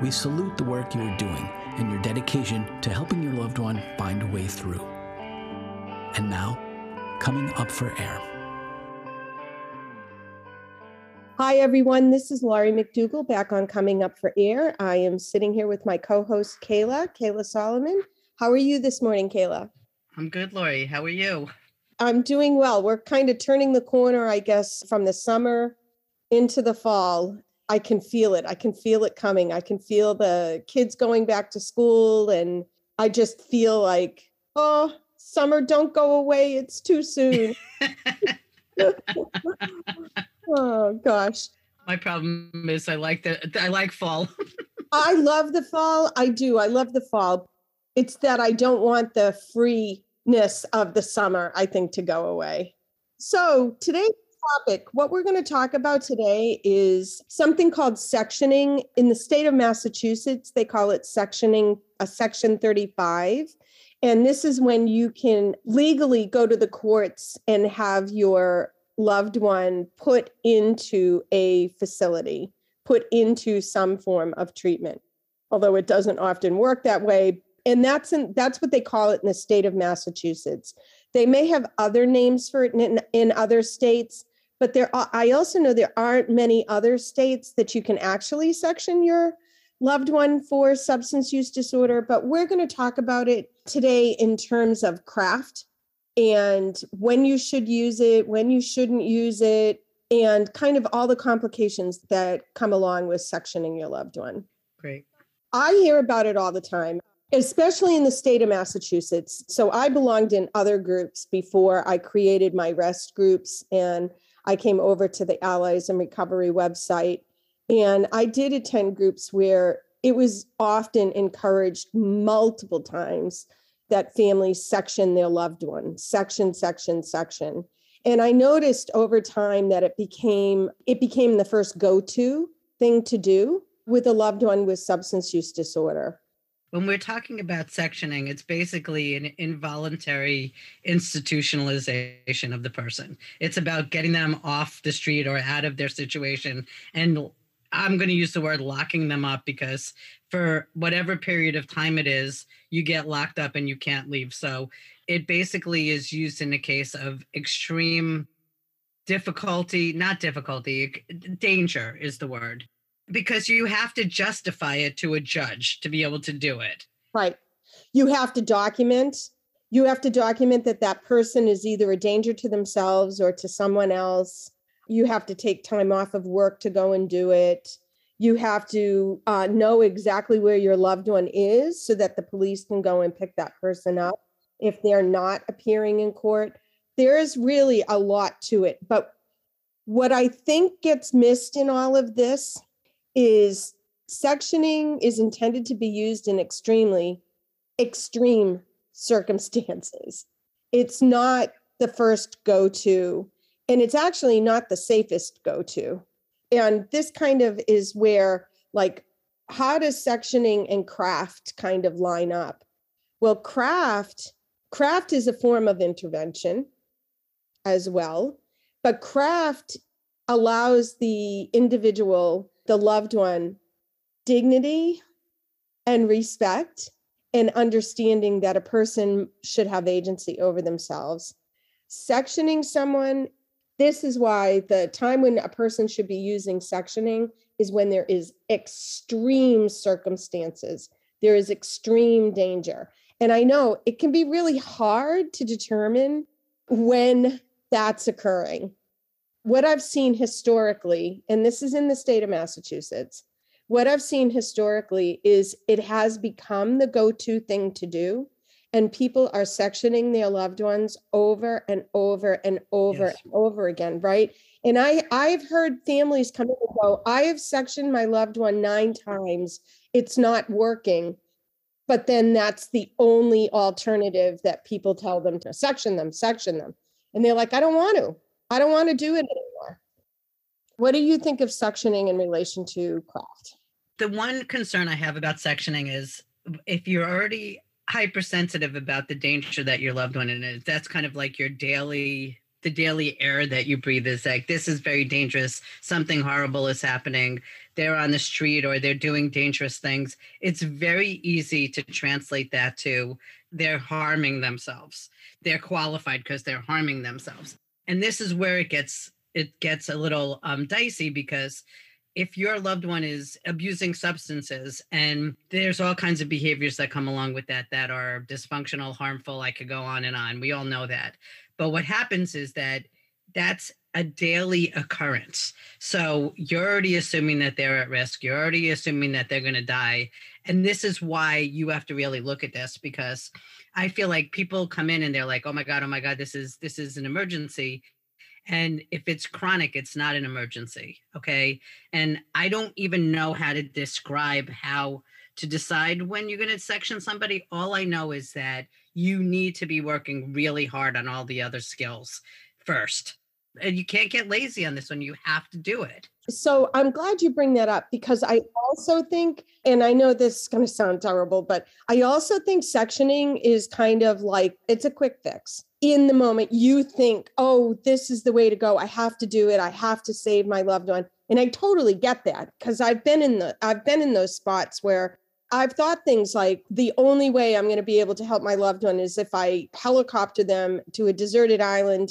We salute the work you are doing and your dedication to helping your loved one find a way through. And now, coming up for air. Hi, everyone. This is Laurie McDougall back on Coming Up for Air. I am sitting here with my co host, Kayla, Kayla Solomon. How are you this morning, Kayla? I'm good, Laurie. How are you? I'm doing well. We're kind of turning the corner, I guess, from the summer into the fall. I can feel it. I can feel it coming. I can feel the kids going back to school. And I just feel like, oh, summer, don't go away. It's too soon. oh gosh. My problem is I like the I like fall. I love the fall. I do. I love the fall. It's that I don't want the freeness of the summer, I think, to go away. So today's topic, what we're going to talk about today is something called sectioning. In the state of Massachusetts, they call it sectioning, a section 35. And this is when you can legally go to the courts and have your loved one put into a facility, put into some form of treatment, although it doesn't often work that way. And that's in, that's what they call it in the state of Massachusetts. They may have other names for it in, in other states, but there are, I also know there aren't many other states that you can actually section your loved one for substance use disorder. But we're going to talk about it today in terms of craft and when you should use it, when you shouldn't use it, and kind of all the complications that come along with sectioning your loved one. Great. I hear about it all the time, especially in the state of Massachusetts. So I belonged in other groups before I created my rest groups and I came over to the Allies in Recovery website. And I did attend groups where it was often encouraged multiple times that families section their loved one, section, section, section. And I noticed over time that it became it became the first go-to thing to do with a loved one with substance use disorder. When we're talking about sectioning, it's basically an involuntary institutionalization of the person. It's about getting them off the street or out of their situation and I'm going to use the word locking them up because for whatever period of time it is, you get locked up and you can't leave. So it basically is used in a case of extreme difficulty, not difficulty, danger is the word, because you have to justify it to a judge to be able to do it. Right. You have to document. You have to document that that person is either a danger to themselves or to someone else you have to take time off of work to go and do it. You have to uh, know exactly where your loved one is so that the police can go and pick that person up if they're not appearing in court. There is really a lot to it. But what I think gets missed in all of this is sectioning is intended to be used in extremely extreme circumstances. It's not the first go to and it's actually not the safest go to. And this kind of is where, like, how does sectioning and craft kind of line up? Well, craft craft is a form of intervention as well, but craft allows the individual, the loved one, dignity and respect and understanding that a person should have agency over themselves. Sectioning someone this is why the time when a person should be using sectioning is when there is extreme circumstances, there is extreme danger. And I know it can be really hard to determine when that's occurring. What I've seen historically, and this is in the state of Massachusetts, what I've seen historically is it has become the go to thing to do and people are sectioning their loved ones over and over and over yes. and over again right and i i've heard families come in and go i have sectioned my loved one nine times it's not working but then that's the only alternative that people tell them to section them, section them. And they're like, I don't want to. I don't want to do it anymore. What do you think of sectioning in relation to craft? The one concern I have about sectioning is if you're already hypersensitive about the danger that your loved one is, that's kind of like your daily the daily air that you breathe is like this is very dangerous. Something horrible is happening. They're on the street or they're doing dangerous things. It's very easy to translate that to they're harming themselves. They're qualified because they're harming themselves and this is where it gets it gets a little um, dicey because if your loved one is abusing substances and there's all kinds of behaviors that come along with that that are dysfunctional harmful i could go on and on. We all know that. But what happens is that that's a daily occurrence so you're already assuming that they're at risk you're already assuming that they're going to die and this is why you have to really look at this because i feel like people come in and they're like oh my god oh my god this is this is an emergency and if it's chronic, it's not an emergency. Okay. And I don't even know how to describe how to decide when you're going to section somebody. All I know is that you need to be working really hard on all the other skills first. And you can't get lazy on this one. You have to do it. So I'm glad you bring that up because I also think, and I know this is going to sound terrible, but I also think sectioning is kind of like it's a quick fix in the moment you think, oh, this is the way to go. I have to do it. I have to save my loved one. And I totally get that because I've been in the I've been in those spots where I've thought things like the only way I'm going to be able to help my loved one is if I helicopter them to a deserted island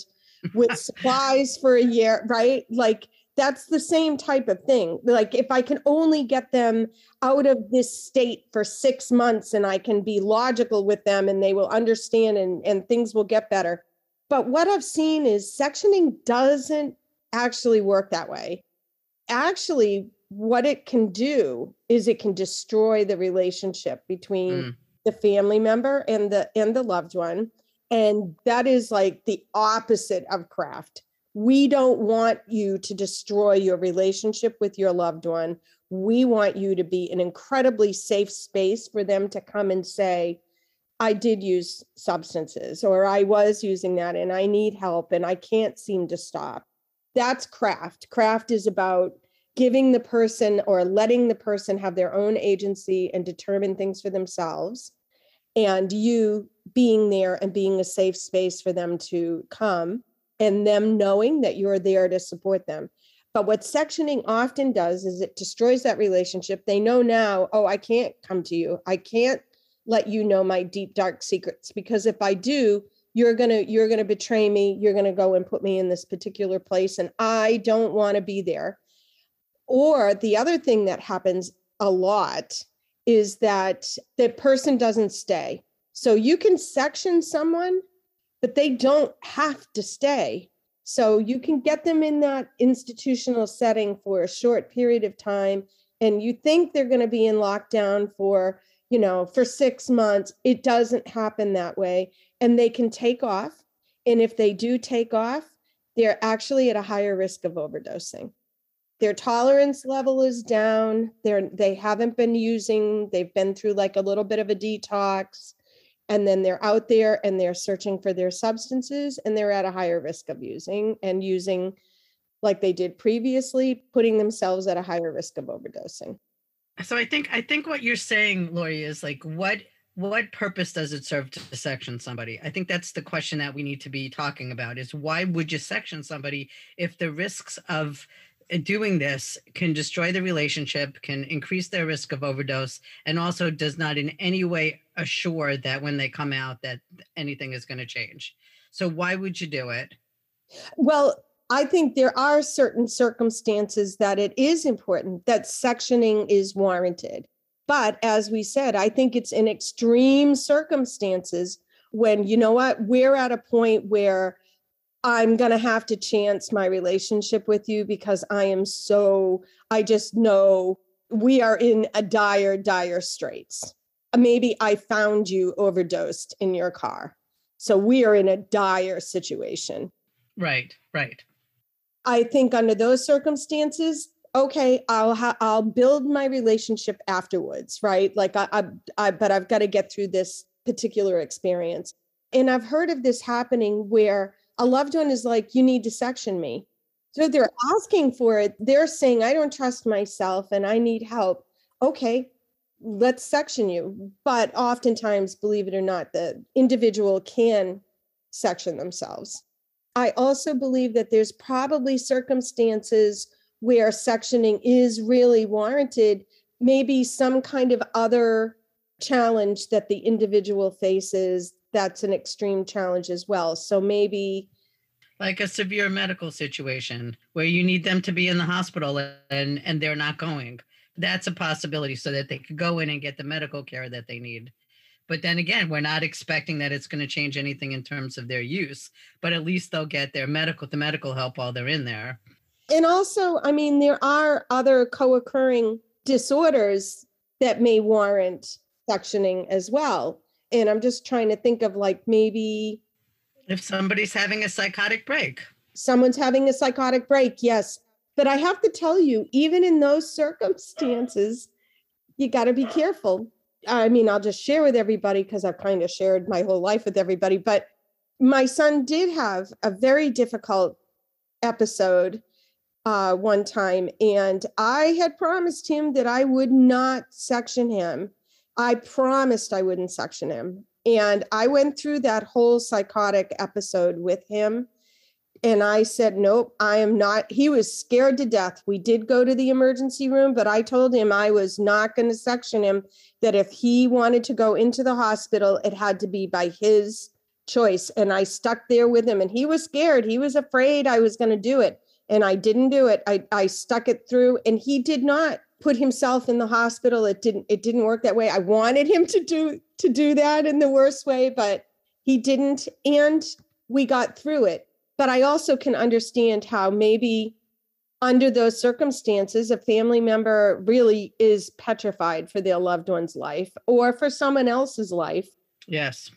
with supplies for a year, right? Like that's the same type of thing. Like if I can only get them out of this state for six months and I can be logical with them and they will understand and, and things will get better. But what I've seen is sectioning doesn't actually work that way. Actually, what it can do is it can destroy the relationship between mm. the family member and the and the loved one. And that is like the opposite of craft we don't want you to destroy your relationship with your loved one. We want you to be an incredibly safe space for them to come and say, I did use substances or I was using that and I need help and I can't seem to stop. That's craft. Craft is about giving the person or letting the person have their own agency and determine things for themselves. And you being there and being a safe space for them to come and them knowing that you're there to support them. But what sectioning often does is it destroys that relationship. They know now, oh, I can't come to you. I can't let you know my deep dark secrets because if I do, you're going to you're going to betray me. You're going to go and put me in this particular place and I don't want to be there. Or the other thing that happens a lot is that the person doesn't stay. So you can section someone but they don't have to stay. So you can get them in that institutional setting for a short period of time and you think they're going to be in lockdown for, you know, for 6 months. It doesn't happen that way and they can take off and if they do take off, they're actually at a higher risk of overdosing. Their tolerance level is down. They're they haven't been using, they've been through like a little bit of a detox and then they're out there and they're searching for their substances and they're at a higher risk of using and using like they did previously putting themselves at a higher risk of overdosing. So i think i think what you're saying Laurie is like what what purpose does it serve to section somebody? I think that's the question that we need to be talking about is why would you section somebody if the risks of doing this can destroy the relationship, can increase their risk of overdose, and also does not in any way assure that when they come out that anything is going to change. So why would you do it? Well, I think there are certain circumstances that it is important that sectioning is warranted. But as we said, I think it's in extreme circumstances when, you know what, we're at a point where I'm going to have to chance my relationship with you because I am so, I just know we are in a dire, dire straits. Maybe I found you overdosed in your car. So we are in a dire situation. Right, right. I think under those circumstances, okay, I'll ha- I'll build my relationship afterwards, right? Like I, I, I but I've got to get through this particular experience. And I've heard of this happening where a loved one is like, you need to section me. So they're asking for it. They're saying, I don't trust myself and I need help. Okay, let's section you. But oftentimes, believe it or not, the individual can section themselves. I also believe that there's probably circumstances where sectioning is really warranted, maybe some kind of other challenge that the individual faces that's an extreme challenge as well. So maybe like a severe medical situation where you need them to be in the hospital and and they're not going. That's a possibility so that they could go in and get the medical care that they need. But then again, we're not expecting that it's going to change anything in terms of their use, but at least they'll get their medical the medical help while they're in there. And also, I mean, there are other co-occurring disorders that may warrant sectioning as well. And I'm just trying to think of like maybe if somebody's having a psychotic break. Someone's having a psychotic break, yes. But I have to tell you, even in those circumstances, you got to be careful. I mean, I'll just share with everybody because I've kind of shared my whole life with everybody. But my son did have a very difficult episode uh, one time, and I had promised him that I would not section him I promised I wouldn't section him. And I went through that whole psychotic episode with him. And I said, Nope, I am not. He was scared to death. We did go to the emergency room, but I told him I was not going to section him, that if he wanted to go into the hospital, it had to be by his choice. And I stuck there with him, and he was scared. He was afraid I was going to do it. And I didn't do it. I, I stuck it through, and he did not put himself in the hospital. It didn't it didn't work that way. I wanted him to do to do that in the worst way but he didn't and we got through it. But i also can understand how maybe under those circumstances a family member really is petrified for their loved one's life or for someone else's life. Yes.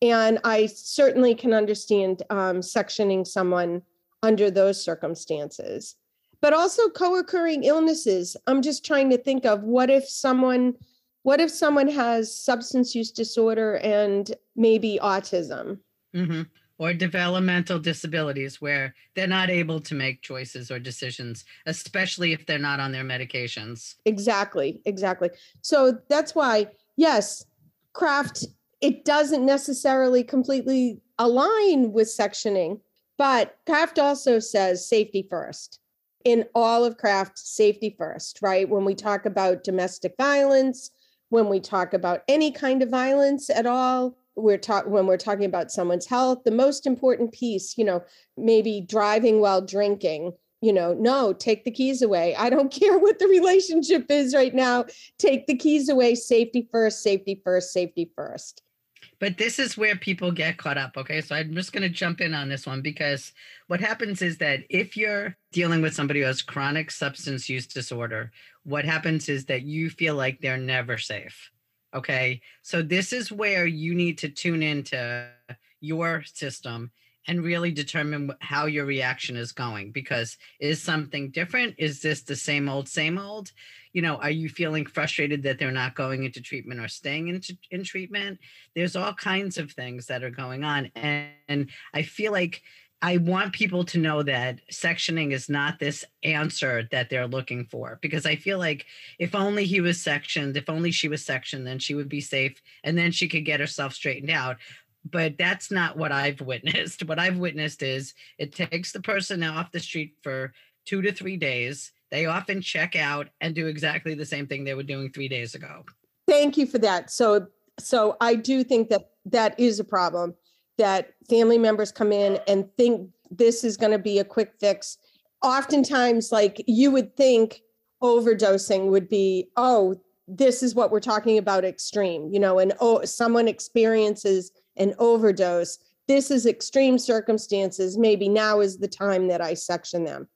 And i certainly can understand um, sectioning someone under those circumstances. But also co-occurring illnesses i'm just trying to think of what if someone what if someone has substance use disorder and maybe autism? Mm-hmm. or developmental disabilities where they're not able to make choices or decisions especially if they're not on their medications. Exactly exactly. So that's why yes CRAFT it doesn't necessarily completely align with sectioning but CRAFT also says safety first in all of CRAFT safety first, right? When we talk about domestic violence, when we talk about any kind of violence at all, we're talking when we're talking about someone's health, the most important piece, you know, maybe driving while drinking, you know, no, take the keys away. I don't care what the relationship is right now. Take the keys away. Safety first, safety first, safety first. But this is where people get caught up. Okay. So I'm just going to jump in on this one because what happens is that if you're dealing with somebody who has chronic substance use disorder, what happens is that you feel like they're never safe. Okay. So this is where you need to tune into your system and really determine how your reaction is going because is something different? Is this the same old, same old? you know are you feeling frustrated that they're not going into treatment or staying into in treatment there's all kinds of things that are going on and, and i feel like I want people to know that sectioning is not this answer that they're looking for because I feel like if only he was sectioned, if only she was sectioned, then she would be safe and then she could get herself straightened out. But that's not what I've witnessed. What I've witnessed is it takes the person off the street for two to three days they often check out and do exactly the same thing they were doing three days ago. Thank you for that. So, so I do think that that is a problem that family members come in and think this is going to be a quick fix. Oftentimes, like you would think overdosing would be, oh, this is what we're talking about extreme, you know, and oh, someone experiences an overdose. This is extreme circumstances. Maybe now is the time that I section them.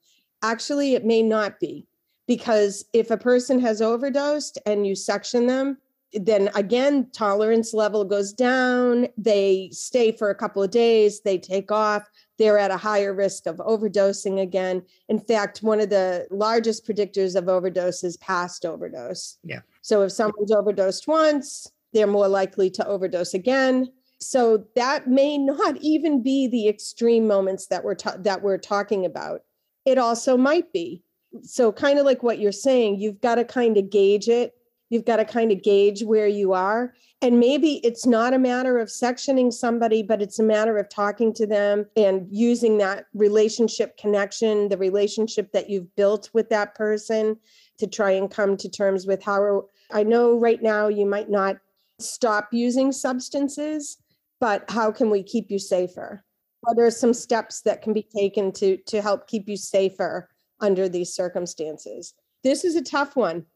Actually, it may not be because if a person has overdosed and you section them, then again, tolerance level goes down. They stay for a couple of days, they take off. They're at a higher risk of overdosing again. In fact, one of the largest predictors of overdose is past overdose. Yeah. So if someone's overdosed once, they're more likely to overdose again. So that may not even be the extreme moments that we're ta- that we're talking about. It also might be. So kind of like what you're saying, you've got to kind of gauge it You've got to kind of gauge where you are. And maybe it's not a matter of sectioning somebody, but it's a matter of talking to them and using that relationship connection, the relationship that you've built with that person to try and come to terms with how I know right now you might not stop using substances, but how can we keep you safer? What are some steps that can be taken to to help keep you safer under these circumstances? This is a tough one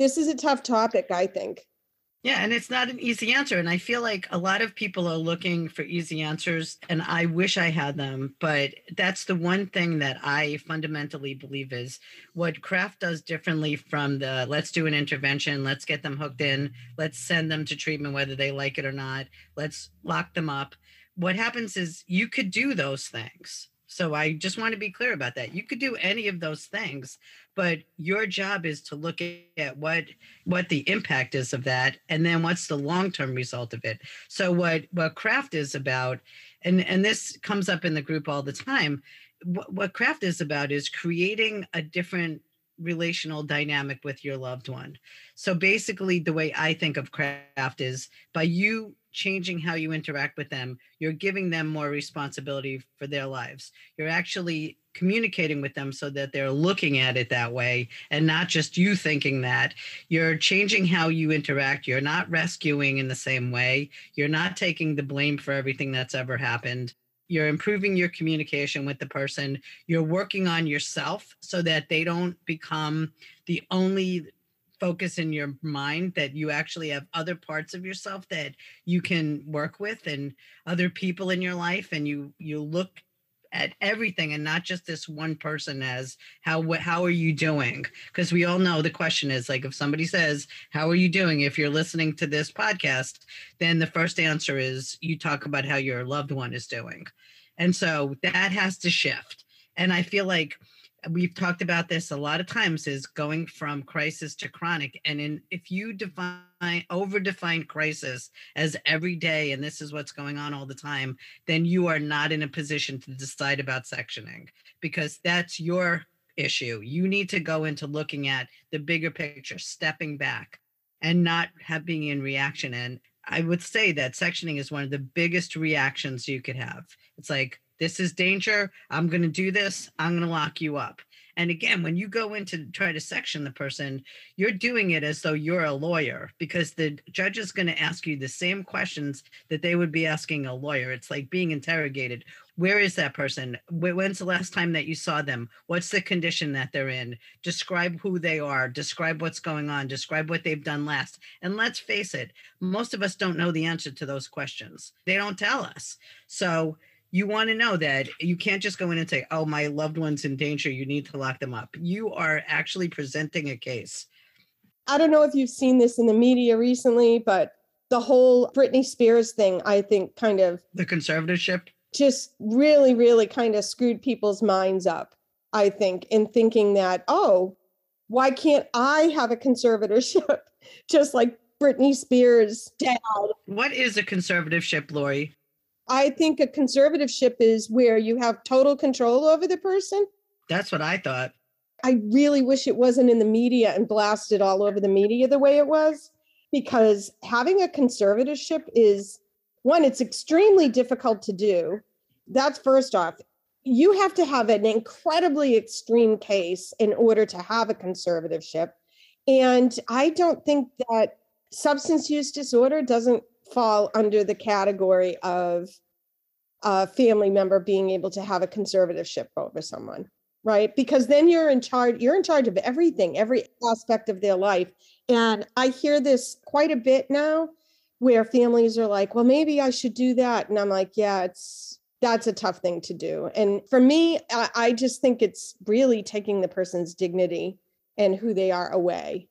this is a tough topic, I think. Yeah, and it's not an easy answer. And I feel like a lot of people are looking for easy answers, and I wish I had them. But that's the one thing that I fundamentally believe is what craft does differently from the let's do an intervention, let's get them hooked in, let's send them to treatment, whether they like it or not, let's lock them up. What happens is you could do those things. So I just want to be clear about that. You could do any of those things, but your job is to look at what what the impact is of that and then what's the long-term result of it. So what what craft is about and and this comes up in the group all the time, what, what craft is about is creating a different relational dynamic with your loved one. So basically the way I think of craft is by you changing how you interact with them, you're giving them more responsibility for their lives. You're actually communicating with them so that they're looking at it that way and not just you thinking that. You're changing how you interact. You're not rescuing in the same way. You're not taking the blame for everything that's ever happened. You're improving your communication with the person. You're working on yourself so that they don't become the only focus in your mind that you actually have other parts of yourself that you can work with and other people in your life and you you look at everything and not just this one person as how what how are you doing? Because we all know the question is like if somebody says how are you doing? if you're listening to this podcast then the first answer is you talk about how your loved one is doing. And so that has to shift. And i feel like we've talked about this a lot of times is going from crisis to chronic. And in if you define over define crisis as every day and this is what's going on all the time then you are not in a position to decide about sectioning because that's your issue. You need to go into looking at the bigger picture stepping back and not have being in reaction. And i would say that sectioning is one of the biggest reactions you could have. It's like this is danger. I'm going to do this. I'm going to lock you up. And again, when you go in to try to section the person, you're doing it as though you're a lawyer because the judge is going to ask you the same questions that they would be asking a lawyer. It's like being interrogated. Where is that person? When's the last time that you saw them? What's the condition that they're in? Describe who they are. Describe what's going on. Describe what they've done last. And let's face it, most of us don't know the answer to those questions. They don't tell us. So you want to know that you can't just go in and say, oh, my loved one's in danger. You need to lock them up. You are actually presenting a case. I don't know if you've seen this in the media recently, but the whole Britney Spears thing, I think, kind of the conservatorship just really, really kind of screwed people's minds up. I think in thinking that, oh, why can't I have a conservatorship just like Britney Spears' dad? What is a conservatorship, Laurie? I think a conservatorship is where you have total control over the person. That's what I thought. I really wish it wasn't in the media and blasted all over the media the way it was, because having a conservatorship is one, it's extremely difficult to do. That's first off. You have to have an incredibly extreme case in order to have a conservatorship. And I don't think that substance use disorder doesn't fall under the category of a family member being able to have a conservatorship over someone right? Because then you're in charge you're in charge of everything every aspect of their life. And i hear this quite a bit now where families are like well maybe i should do that. And i'm like yeah it's that's a tough thing to do. And for me I, I just think it's really taking the person's dignity and who they are away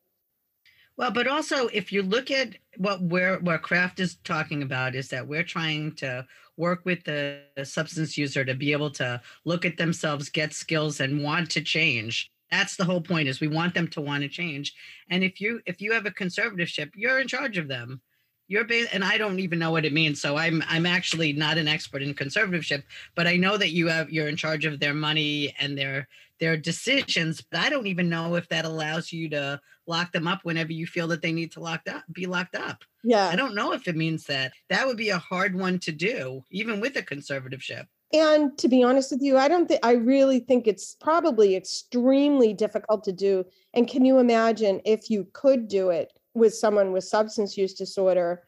Well, but also if you look at what we're what craft is talking about is that we're trying to work with the substance user to be able to look at themselves, get skills, and want to change. That's the whole point is we want them to want to change. And if you if you have a conservatorship, you're in charge of them you're based and i don't even know what it means so i'm i'm actually not an expert in conservatorship but i know that you have you're in charge of their money and their their decisions but i don't even know if that allows you to lock them up whenever you feel that they need to locked up be locked up yeah i don't know if it means that that would be a hard one to do even with a conservatorship and to be honest with you i don't think i really think it's probably extremely difficult to do and can you imagine if you could do it with someone with substance use disorder,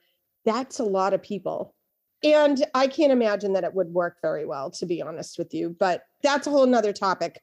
that's a lot of people. And I can't imagine that it would work very well, to be honest with you. But that's a whole nother topic.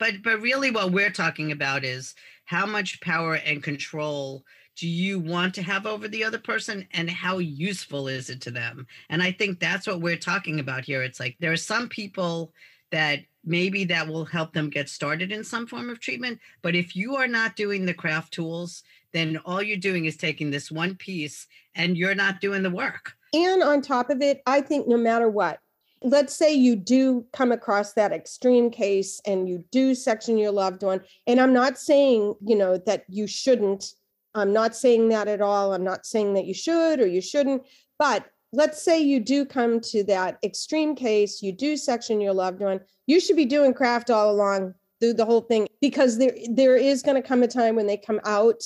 But but really what we're talking about is how much power and control do you want to have over the other person and how useful is it to them? And I think that's what we're talking about here. It's like there are some people that maybe that will help them get started in some form of treatment. But if you are not doing the craft tools, then all you're doing is taking this one piece and you're not doing the work. And on top of it, I think no matter what, let's say you do come across that extreme case and you do section your loved one. And I'm not saying, you know, that you shouldn't. I'm not saying that at all. I'm not saying that you should or you shouldn't. But let's say you do come to that extreme case, you do section your loved one, you should be doing craft all along through the whole thing because there there is going to come a time when they come out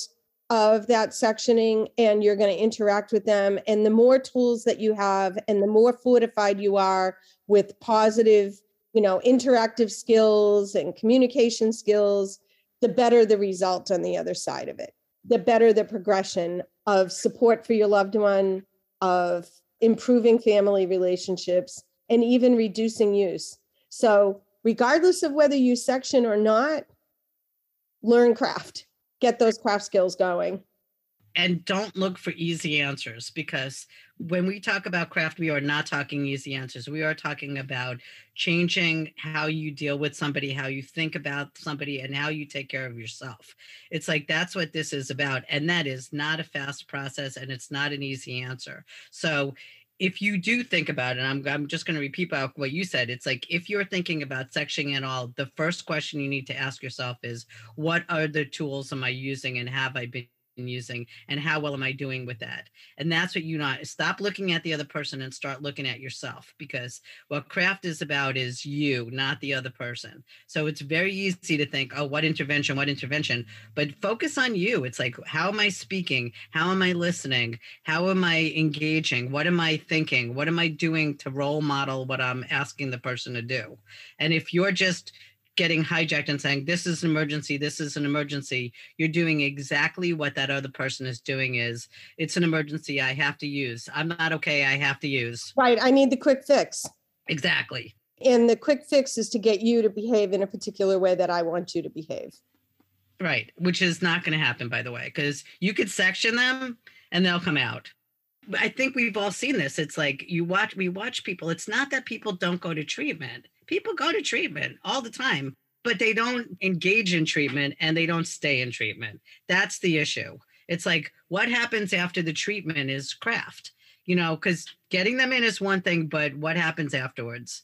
of that sectioning and you're going to interact with them. And the more tools that you have and the more fortified you are with positive you know interactive skills and communication skills the better the result on the other side of it. The better the progression of support for your loved one of improving family relationships and even reducing use. So regardless of whether you section or not learn craft get those craft skills going. And don't look for easy answers because when we talk about craft, we are not talking easy answers. We are talking about changing how you deal with somebody, how you think about somebody, and how you take care of yourself. It's like that's what this is about. And that is not a fast process and it's not an easy answer. So if you do think about it, I'm, I'm just going to repeat what you said. It's like if you're thinking about sectioning at all, the first question you need to ask yourself is what are the tools am I using and have I been using and how well am i doing with that? And that's what you not stop looking at the other person and start looking at yourself because what craft is about is you not the other person. So it's very easy to think oh what intervention what intervention? But focus on you. It's like how am i speaking? How am i listening? How am i engaging? What am i thinking? What am i doing to role model what i'm asking the person to do? And if you're just getting hijacked and saying this is an emergency this is an emergency. You're doing exactly what that other person is doing is it's an emergency i have to use. I'm not okay i have to use. Right i need the quick fix. Exactly. And the quick fix is to get you to behave in a particular way that i want you to behave. Right which is not going to happen by the way because you could section them and they'll come out. I think we've all seen this. It's like you watch, we watch people. It's not that people don't go to treatment people go to treatment all the time, but they don't engage in treatment and they don't stay in treatment. That's the issue. It's like what happens after the treatment is craft, you know, because getting them in is one thing, but what happens afterwards?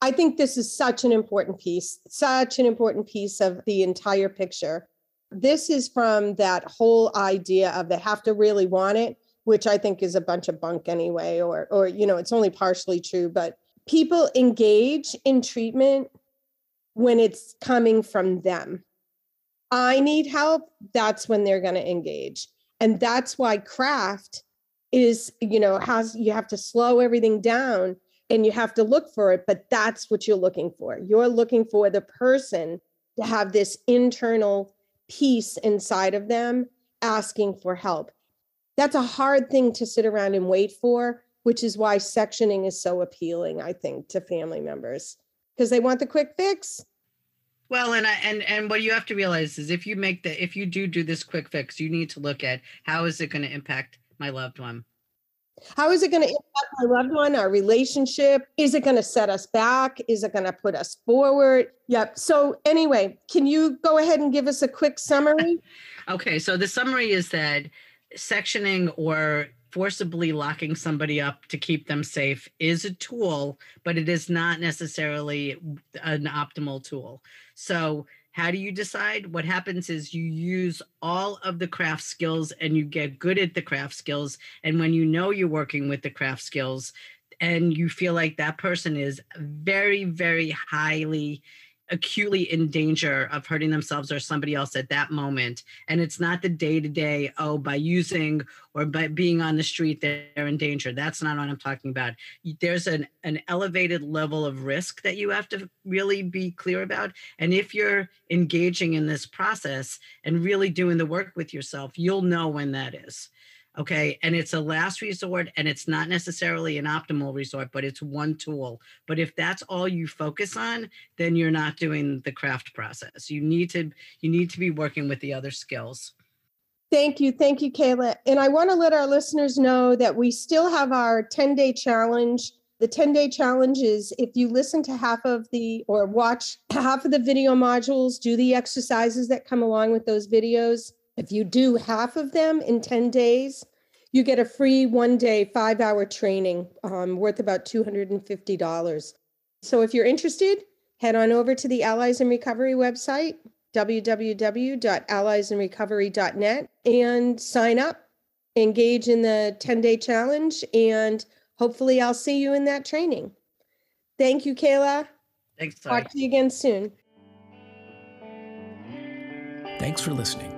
I think this is such an important piece, such an important piece of the entire picture. This is from that whole idea of they have to really want it, which I think is a bunch of bunk anyway, or or you know, it's only partially true, but people engage in treatment when it's coming from them. I need help, that's when they're going to engage. And that's why craft is, you know, has you have to slow everything down and you have to look for it, but that's what you're looking for. You're looking for the person to have this internal peace inside of them asking for help. That's a hard thing to sit around and wait for which is why sectioning is so appealing, I think, to family members because they want the quick fix. Well, and I, and and what you have to realize is if you make the if you do do this quick fix, you need to look at how is it going to impact my loved one. How is it going to impact my loved one, our relationship? Is it going to set us back? Is it going to put us forward? Yep. So, anyway, can you go ahead and give us a quick summary? okay. So, the summary is that sectioning or forcibly locking somebody up to keep them safe is a tool, but it is not necessarily an optimal tool. So, how do you decide? What happens is you use all of the craft skills and you get good at the craft skills. And when you know you're working with the craft skills and you feel like that person is very, very highly acutely in danger of hurting themselves or somebody else at that moment. And it's not the day to day, oh, by using or by being on the street, they're in danger. That's not what I'm talking about. There's an, an elevated level of risk that you have to really be clear about. And if you're engaging in this process and really doing the work with yourself, you'll know when that is okay and it's a last resort and it's not necessarily an optimal resort but it's one tool but if that's all you focus on then you're not doing the craft process you need to you need to be working with the other skills Thank you. Thank you, Kayla. And I want to let our listeners know that we still have our 10 day challenge. The 10 day challenge is if you listen to half of the or watch half of the video modules, do the exercises that come along with those videos, if you do half of them in 10 days, you get a free one day, five hour training um, worth about $250. So if you're interested, head on over to the Allies in Recovery website, www.alliesinrecovery.net, and sign up, engage in the 10 day challenge, and hopefully I'll see you in that training. Thank you, Kayla. Thanks. Talk to you again soon. Thanks for listening.